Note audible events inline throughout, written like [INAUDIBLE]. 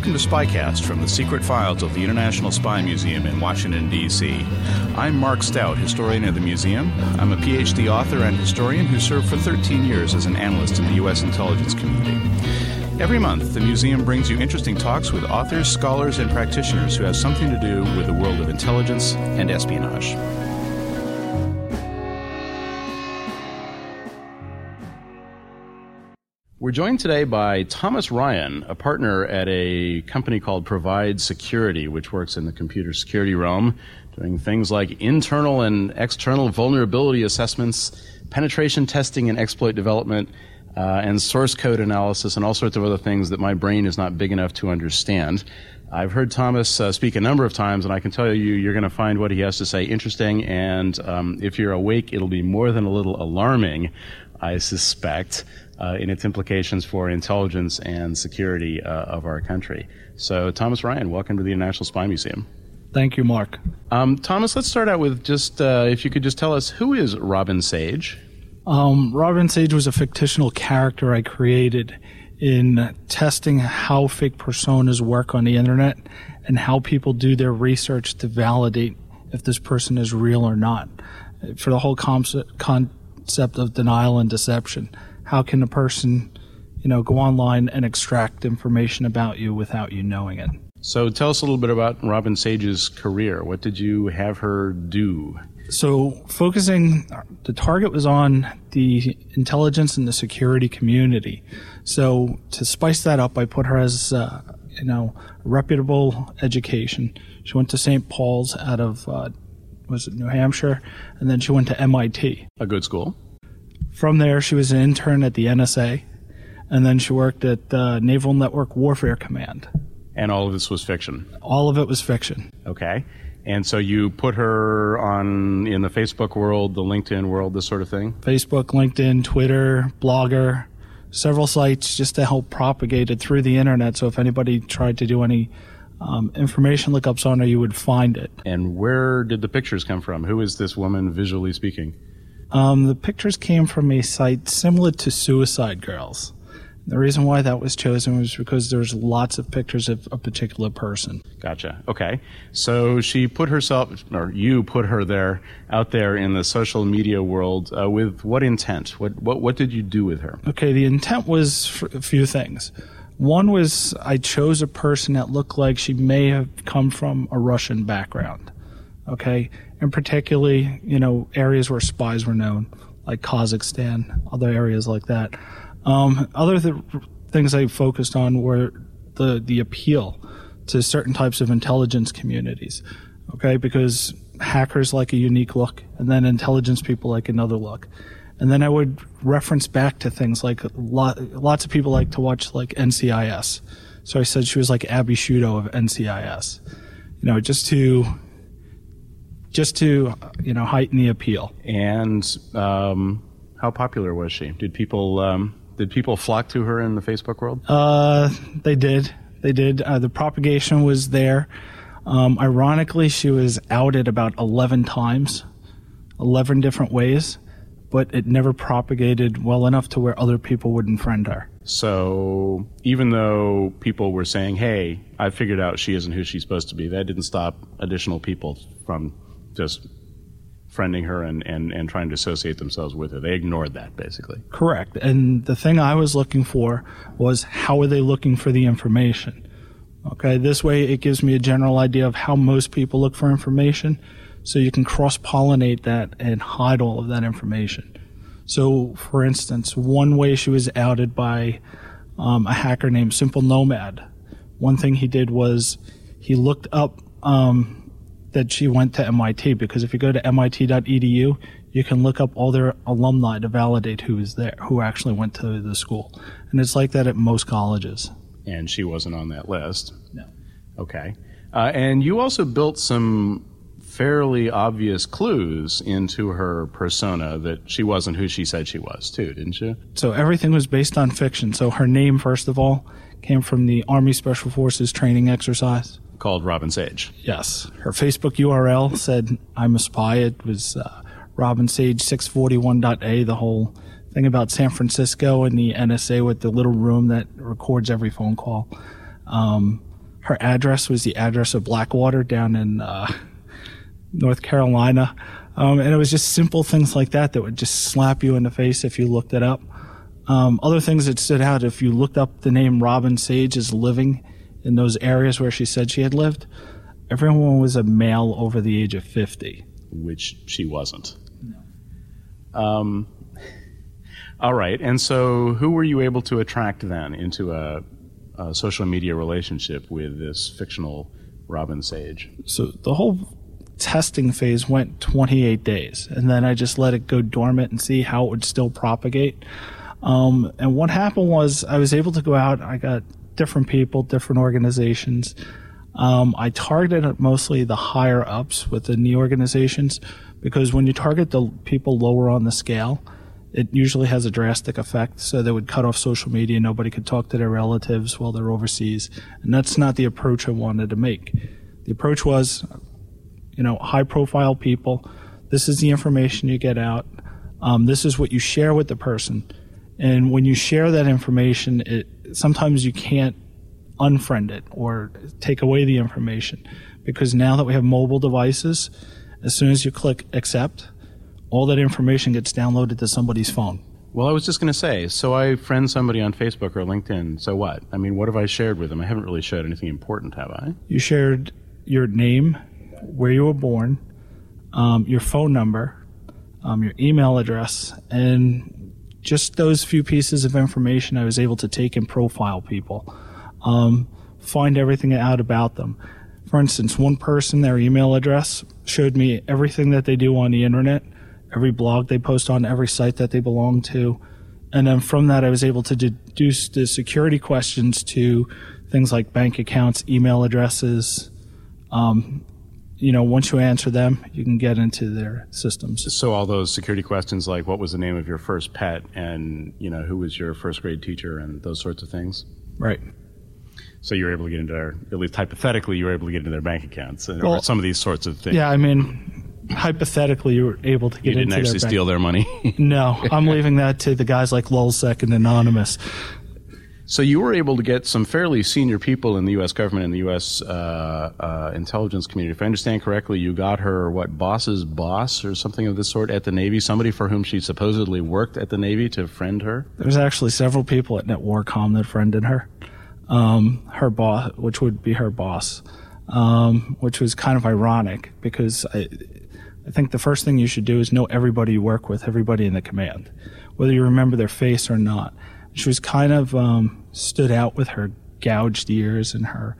Welcome to Spycast from the secret files of the International Spy Museum in Washington, D.C. I'm Mark Stout, historian of the museum. I'm a PhD author and historian who served for 13 years as an analyst in the U.S. intelligence community. Every month, the museum brings you interesting talks with authors, scholars, and practitioners who have something to do with the world of intelligence and espionage. We're joined today by Thomas Ryan, a partner at a company called Provide Security, which works in the computer security realm, doing things like internal and external vulnerability assessments, penetration testing and exploit development, uh, and source code analysis, and all sorts of other things that my brain is not big enough to understand. I've heard Thomas uh, speak a number of times, and I can tell you, you're going to find what he has to say interesting. And um, if you're awake, it'll be more than a little alarming, I suspect uh, in its implications for intelligence and security uh, of our country. So, Thomas Ryan, welcome to the International Spy Museum. Thank you, Mark. Um, Thomas, let's start out with just uh, if you could just tell us who is Robin Sage? Um, Robin Sage was a fictional character I created in testing how fake personas work on the internet and how people do their research to validate if this person is real or not. For the whole concept of denial and deception how can a person, you know, go online and extract information about you without you knowing it? So tell us a little bit about Robin Sage's career. What did you have her do? So focusing, the target was on the intelligence and the security community. So to spice that up, I put her as, uh, you know, reputable education. She went to St. Paul's out of, uh, was it New Hampshire? And then she went to MIT. A good school. From there, she was an intern at the NSA, and then she worked at the Naval Network Warfare Command. And all of this was fiction. All of it was fiction. Okay. And so you put her on in the Facebook world, the LinkedIn world, this sort of thing? Facebook, LinkedIn, Twitter, Blogger, several sites just to help propagate it through the internet. So if anybody tried to do any um, information lookups on her, you would find it. And where did the pictures come from? Who is this woman visually speaking? Um, the pictures came from a site similar to Suicide Girls. The reason why that was chosen was because there's lots of pictures of a particular person. Gotcha. Okay. So she put herself, or you put her there, out there in the social media world uh, with what intent? What, what, what did you do with her? Okay, the intent was a few things. One was I chose a person that looked like she may have come from a Russian background. Okay, and particularly, you know, areas where spies were known, like Kazakhstan, other areas like that. Um, other th- things I focused on were the the appeal to certain types of intelligence communities. Okay, because hackers like a unique look, and then intelligence people like another look. And then I would reference back to things like lot, lots of people like to watch like NCIS. So I said she was like Abby Sciuto of NCIS. You know, just to just to you know heighten the appeal. And um, how popular was she? Did people um, did people flock to her in the Facebook world? Uh, they did. They did. Uh, the propagation was there. Um, ironically, she was outed about eleven times, eleven different ways, but it never propagated well enough to where other people wouldn't friend her. So even though people were saying, "Hey, I figured out she isn't who she's supposed to be," that didn't stop additional people from just friending her and, and, and trying to associate themselves with her. They ignored that, basically. Correct. And the thing I was looking for was how are they looking for the information? Okay, this way it gives me a general idea of how most people look for information, so you can cross pollinate that and hide all of that information. So, for instance, one way she was outed by um, a hacker named Simple Nomad. One thing he did was he looked up um, that she went to MIT because if you go to MIT.edu, you can look up all their alumni to validate who is there, who actually went to the school, and it's like that at most colleges. And she wasn't on that list. No. Okay. Uh, and you also built some fairly obvious clues into her persona that she wasn't who she said she was, too, didn't you? So everything was based on fiction. So her name, first of all, came from the Army Special Forces training exercise. Called Robin Sage. Yes. Her Facebook URL said, I'm a spy. It was uh, Robin Sage 641.a, the whole thing about San Francisco and the NSA with the little room that records every phone call. Um, her address was the address of Blackwater down in uh, North Carolina. Um, and it was just simple things like that that would just slap you in the face if you looked it up. Um, other things that stood out if you looked up the name Robin Sage as living in those areas where she said she had lived, everyone was a male over the age of 50. Which she wasn't. No. Um, all right. And so, who were you able to attract then into a, a social media relationship with this fictional Robin Sage? So, the whole testing phase went 28 days, and then I just let it go dormant and see how it would still propagate. Um, and what happened was I was able to go out. I got different people, different organizations. Um, I targeted mostly the higher ups within the organizations because when you target the people lower on the scale, it usually has a drastic effect. So they would cut off social media. Nobody could talk to their relatives while they're overseas. And that's not the approach I wanted to make. The approach was you know, high profile people. This is the information you get out. Um, this is what you share with the person. And when you share that information, it sometimes you can't unfriend it or take away the information because now that we have mobile devices, as soon as you click accept, all that information gets downloaded to somebody's phone. Well, I was just going to say, so I friend somebody on Facebook or LinkedIn. So what? I mean, what have I shared with them? I haven't really shared anything important, have I? You shared your name, where you were born, um, your phone number, um, your email address, and just those few pieces of information I was able to take and profile people, um, find everything out about them. For instance, one person, their email address showed me everything that they do on the internet, every blog they post on, every site that they belong to. And then from that, I was able to deduce the security questions to things like bank accounts, email addresses, um, you know, once you answer them, you can get into their systems. So all those security questions, like what was the name of your first pet, and you know, who was your first grade teacher, and those sorts of things. Right. So you were able to get into their, at least hypothetically, you were able to get into their bank accounts and well, some of these sorts of things. Yeah, I mean, hypothetically, you were able to get you didn't into actually their steal their money. no, [LAUGHS] I'm leaving that to the guys like Lulzsec and Anonymous. So you were able to get some fairly senior people in the U.S. government and the U.S. Uh, uh, intelligence community. If I understand correctly, you got her what boss's boss or something of this sort at the Navy. Somebody for whom she supposedly worked at the Navy to friend her. There's actually several people at NetWarcom that friended her. Um, her boss, which would be her boss, um, which was kind of ironic because I, I think the first thing you should do is know everybody you work with, everybody in the command, whether you remember their face or not. She was kind of um, stood out with her gouged ears and her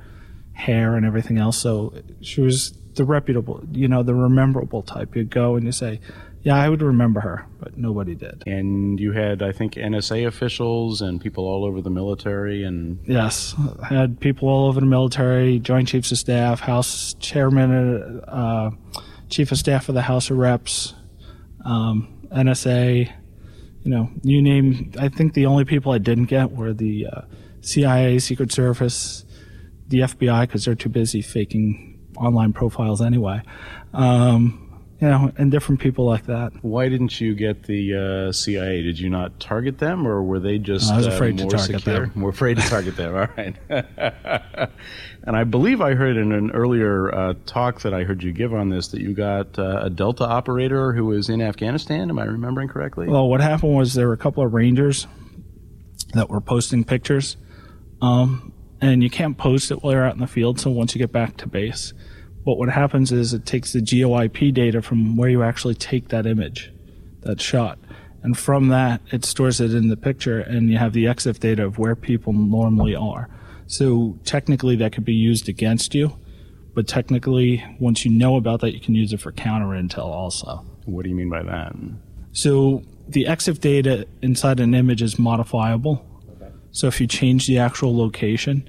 hair and everything else. So she was the reputable, you know, the rememberable type. You'd go and you say, yeah, I would remember her, but nobody did. And you had, I think, NSA officials and people all over the military, and yes, I had people all over the military, Joint Chiefs of Staff, House Chairman, uh, Chief of Staff of the House of Reps, um, NSA, you know, you name. I think the only people I didn't get were the uh, CIA, Secret Service, the FBI, because they're too busy faking online profiles anyway. Um, you know, and different people like that. Why didn't you get the uh, CIA? Did you not target them, or were they just I was afraid uh, to target secure? them. More afraid to target them. [LAUGHS] All right. [LAUGHS] and I believe I heard in an earlier uh, talk that I heard you give on this that you got uh, a Delta operator who was in Afghanistan. Am I remembering correctly? Well, what happened was there were a couple of rangers that were posting pictures, um, and you can't post it while you're out in the field. So once you get back to base, but what happens is it takes the GeoIP data from where you actually take that image, that shot, and from that it stores it in the picture, and you have the EXIF data of where people normally are. So technically, that could be used against you, but technically, once you know about that, you can use it for counter intel also. what do you mean by that? So the EXIF data inside an image is modifiable. Okay. So if you change the actual location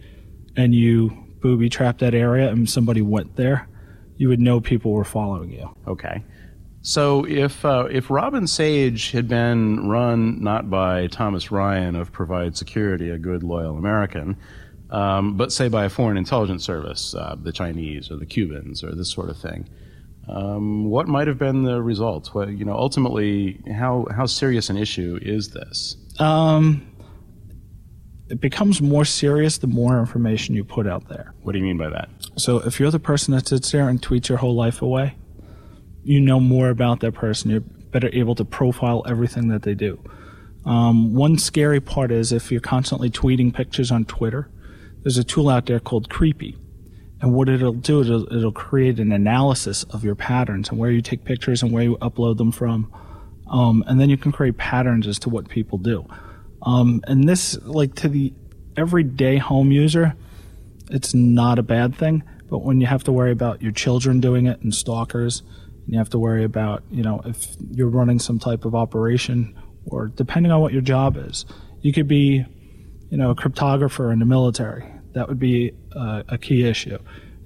and you booby trap that area and somebody went there, you would know people were following you. Okay. So if uh, if Robin Sage had been run not by Thomas Ryan of Provide Security, a good loyal American, um, but say by a foreign intelligence service, uh, the Chinese or the Cubans or this sort of thing, um, what might have been the results? Well, you know, ultimately, how how serious an issue is this? Um, it becomes more serious the more information you put out there. What do you mean by that? So if you're the person that sits there and tweets your whole life away, you know more about that person. You're better able to profile everything that they do. Um, one scary part is if you're constantly tweeting pictures on Twitter, there's a tool out there called Creepy. And what it'll do, it'll, it'll create an analysis of your patterns and where you take pictures and where you upload them from. Um, and then you can create patterns as to what people do. Um, and this, like to the everyday home user, it's not a bad thing. But when you have to worry about your children doing it and stalkers, and you have to worry about, you know, if you're running some type of operation or depending on what your job is, you could be, you know, a cryptographer in the military. That would be uh, a key issue.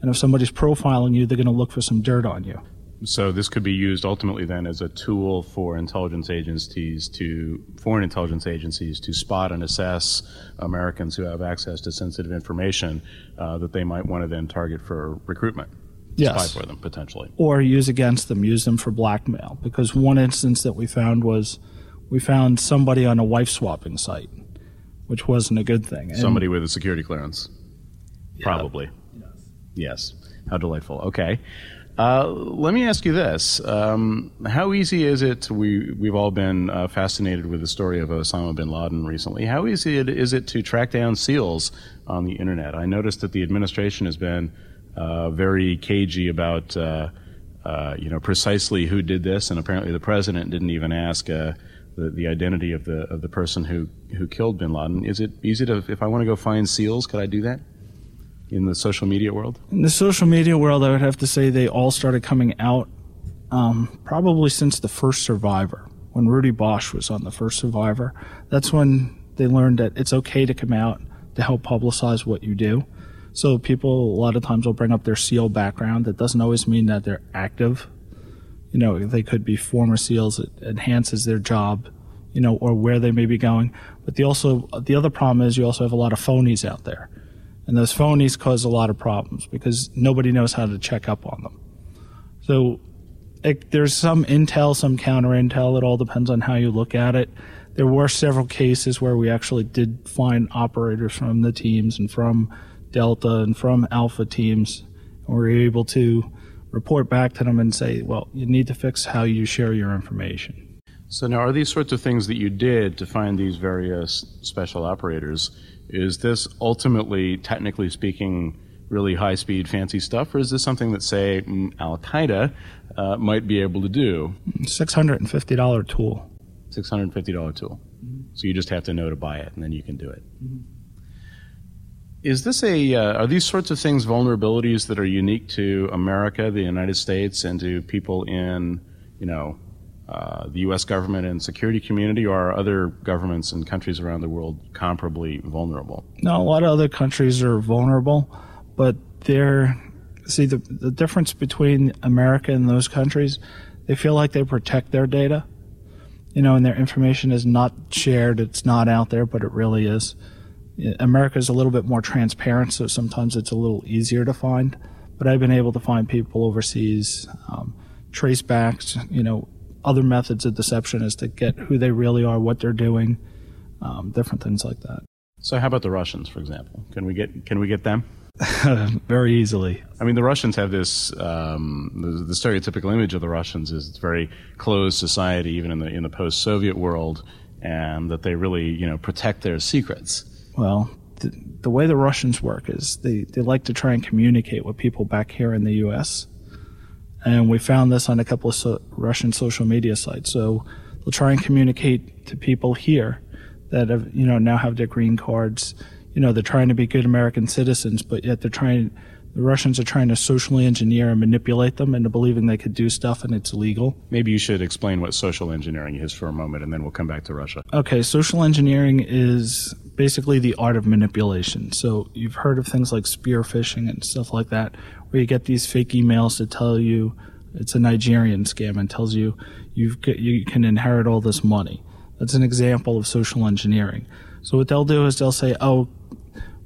And if somebody's profiling you, they're going to look for some dirt on you. So this could be used ultimately then as a tool for intelligence agencies to foreign intelligence agencies to spot and assess Americans who have access to sensitive information uh, that they might want to then target for recruitment. Yes. Spy for them potentially. or use against them, use them for blackmail. Because one instance that we found was we found somebody on a wife swapping site, which wasn't a good thing. And Somebody with a security clearance. Probably. Yes. Yes. How delightful. Okay. Uh, let me ask you this: um, How easy is it? We we've all been uh, fascinated with the story of Osama bin Laden recently. How easy it, is it to track down SEALs on the internet? I noticed that the administration has been uh, very cagey about uh, uh, you know precisely who did this, and apparently the president didn't even ask. Uh, the, the identity of the of the person who, who killed bin Laden. Is it easy to if I want to go find SEALs, could I do that in the social media world? In the social media world, I would have to say they all started coming out um, probably since the first Survivor. When Rudy Boesch was on the first Survivor, that's when they learned that it's okay to come out to help publicize what you do. So people a lot of times will bring up their SEAL background. That doesn't always mean that they're active. You know, they could be former SEALs. It enhances their job, you know, or where they may be going. But the also the other problem is you also have a lot of phonies out there, and those phonies cause a lot of problems because nobody knows how to check up on them. So it, there's some intel, some counter intel. It all depends on how you look at it. There were several cases where we actually did find operators from the teams and from Delta and from Alpha teams, and we were able to report back to them and say, well, you need to fix how you share your information. So now, are these sorts of things that you did to find these various special operators? Is this ultimately, technically speaking, really high-speed, fancy stuff, or is this something that, say, Al Qaeda uh, might be able to do? $650 tool. Six hundred fifty dollar tool. So you just have to know to buy it, and then you can do it. Is this a? Uh, are these sorts of things vulnerabilities that are unique to America, the United States, and to people in, you know, uh, the U.S. government and security community, or are other governments and countries around the world comparably vulnerable? Now, a lot of other countries are vulnerable, but they're see the the difference between America and those countries. They feel like they protect their data, you know, and their information is not shared. It's not out there, but it really is. America is a little bit more transparent, so sometimes it's a little easier to find. But I've been able to find people overseas um, trace backs, you know, other methods of deception is to get who they really are, what they're doing, um, different things like that. So, how about the Russians, for example? Can we get can we get them? [LAUGHS] very easily. I mean, the Russians have this um, the, the, stereotypical image of the Russians is it's very closed society, even in the in the post-Soviet world, and that they really you know protect their secrets. Well, the, the way the Russians work is they, they like to try and communicate with people back here in the U.S. And we found this on a couple of so, Russian social media sites. So they'll try and communicate to people here that have, you know, now have their green cards you know, they're trying to be good American citizens, but yet they're trying, the Russians are trying to socially engineer and manipulate them into believing they could do stuff and it's illegal. Maybe you should explain what social engineering is for a moment and then we'll come back to Russia. Okay, social engineering is basically the art of manipulation. So you've heard of things like spear phishing and stuff like that, where you get these fake emails to tell you it's a Nigerian scam and tells you you you can inherit all this money. That's an example of social engineering. So what they'll do is they'll say, "Oh,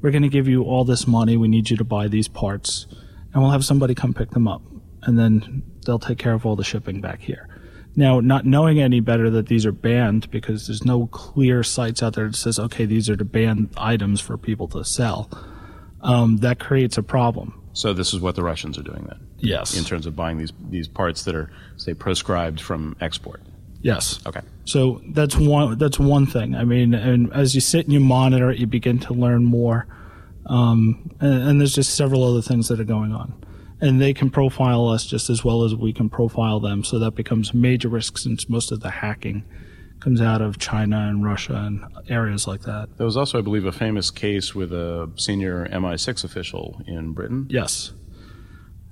we're going to give you all this money. We need you to buy these parts, and we'll have somebody come pick them up, and then they'll take care of all the shipping back here." Now, not knowing any better that these are banned because there's no clear sites out there that says, "Okay, these are the banned items for people to sell," um, that creates a problem. So this is what the Russians are doing then. Yes. In terms of buying these these parts that are say proscribed from export. Yes. Okay. So that's one that's one thing. I mean, and as you sit and you monitor it, you begin to learn more. Um, and, and, there's just several other things that are going on, and they can profile us just as well as we can profile them. So that becomes major risk since most of the hacking comes out of China and Russia and areas like that. There was also, I believe, a famous case with a senior MI6 official in Britain. Yes.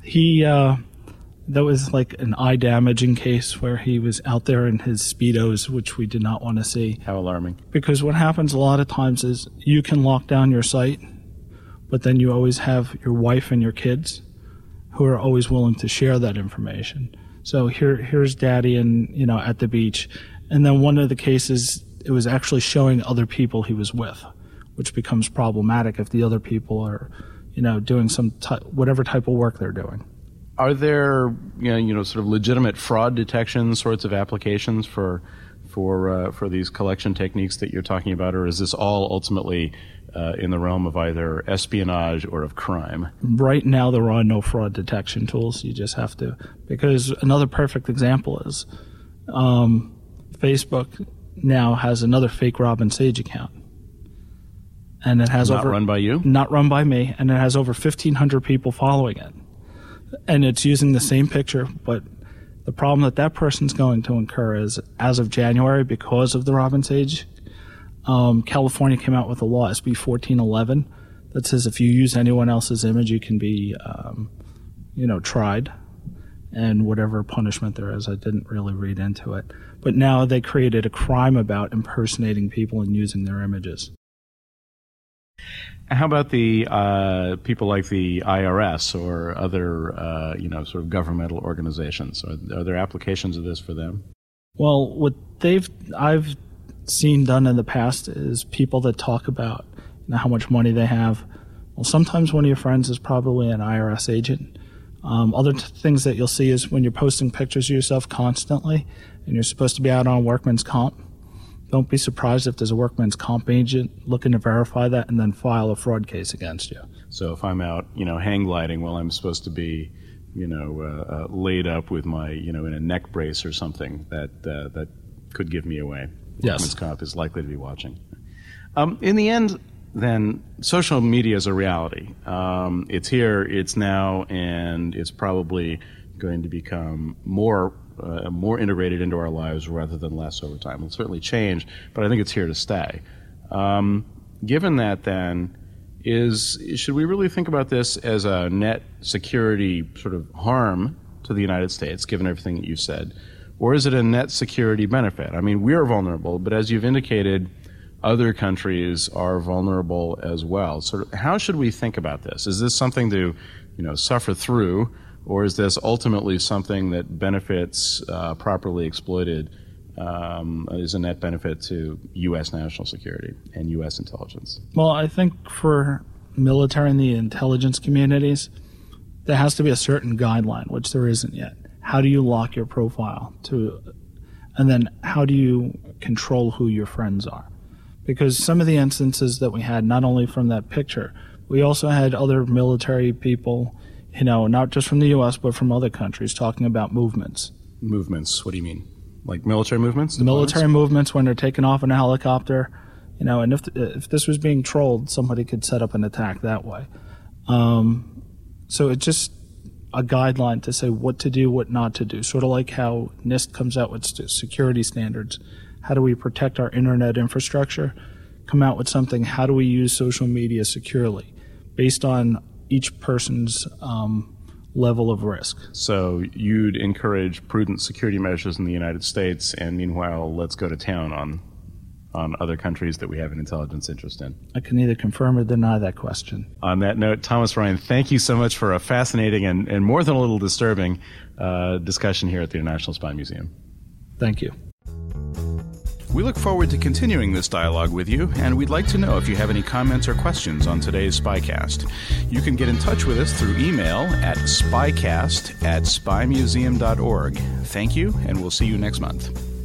He uh, that was like an eye damaging case where he was out there in his speedos, which we did not want to see. How alarming! Because what happens a lot of times is you can lock down your site, but then you always have your wife and your kids, who are always willing to share that information. So here, here's daddy, and you know, at the beach, and then one of the cases, it was actually showing other people he was with, which becomes problematic if the other people are, you know, doing some ty- whatever type of work they're doing. Are there you know, you know sort of legitimate fraud detection sorts of applications for for uh, for these collection techniques that you're talking about, or is this all ultimately uh, in the realm of either espionage or of crime? Right now, there are no fraud detection tools. You just have to because another perfect example is um, Facebook now has another fake Robin Sage account. And it has not over run by you, not run by me, and it has over fifteen hundred people following it and it's using the same picture, but the problem that that person's going to incur is as of January, because of the Robin Sage, um, California came out with a law, SB 1411, that says if you use anyone else's image, you can be, um, you know, tried and whatever punishment there is. I didn't really read into it. But now they created a crime about impersonating people and using their images. How about the uh, people like the IRS or other, uh, you know, sort of governmental organizations? Are, are, there applications of this for them? Well, what they've I've seen done in the past is people that talk about you know, how much money they have. Well, sometimes one of your friends is probably an IRS agent. Um, other t- things that you'll see is when you're posting pictures of yourself constantly, and you're supposed to be out on workman's comp don't be surprised if there's a workman's comp agent looking to verify that and then file a fraud case against you. So if I'm out, you know, hang gliding while I'm supposed to be, you know, uh, uh, laid up with my, you know, in a neck brace or something, that uh, that could give me away. Yes. Workman's comp is likely to be watching. Um, in the end, then social media is a reality. Um, it's here, it's now, and it's probably going to become more uh, more integrated into our lives rather than less over time. It'll certainly change, but I think it's here to stay. Um, given that, then, is should we really think about this as a net security sort of harm to the United States, given everything that you said, or is it a net security benefit? I mean, we're vulnerable, but as you've indicated, other countries are vulnerable as well. So, how should we think about this? Is this something to, you know, suffer through? Or is this ultimately something that benefits uh, properly exploited um, is a net benefit to U.S. national security and U.S. intelligence? Well, I think for military and the intelligence communities, there has to be a certain guideline, which there isn't yet. how do you lock your profile to, and then how do you control who your friends are? Because some of the instances that we had, not only from that picture, we also had other military people, you know, not just from the U.S. but from other countries, talking about movements. Movements. What do you mean? Like military movements? Military movements when they're taking off in a helicopter, you know, and if if this was being trolled, somebody could set up an attack that way. Um, so it's just a guideline to say what to do, what not to do. Sort of like how NIST comes out with security standards. How do we protect our internet infrastructure? Come out with something. How do we use social media securely, based on each person's um, level of risk. So you'd encourage prudent security measures in the United States, and meanwhile, let's go to town on on other countries that we have an intelligence interest in? I can neither confirm or deny that question. On that note, Thomas Ryan, thank you so much for a fascinating and, and more than a little disturbing uh, discussion here at the International Spy Museum. Thank you. We look forward to continuing this dialogue with you, and we'd like to know if you have any comments or questions on today's Spycast. You can get in touch with us through email at spycast at spymuseum.org. Thank you, and we'll see you next month.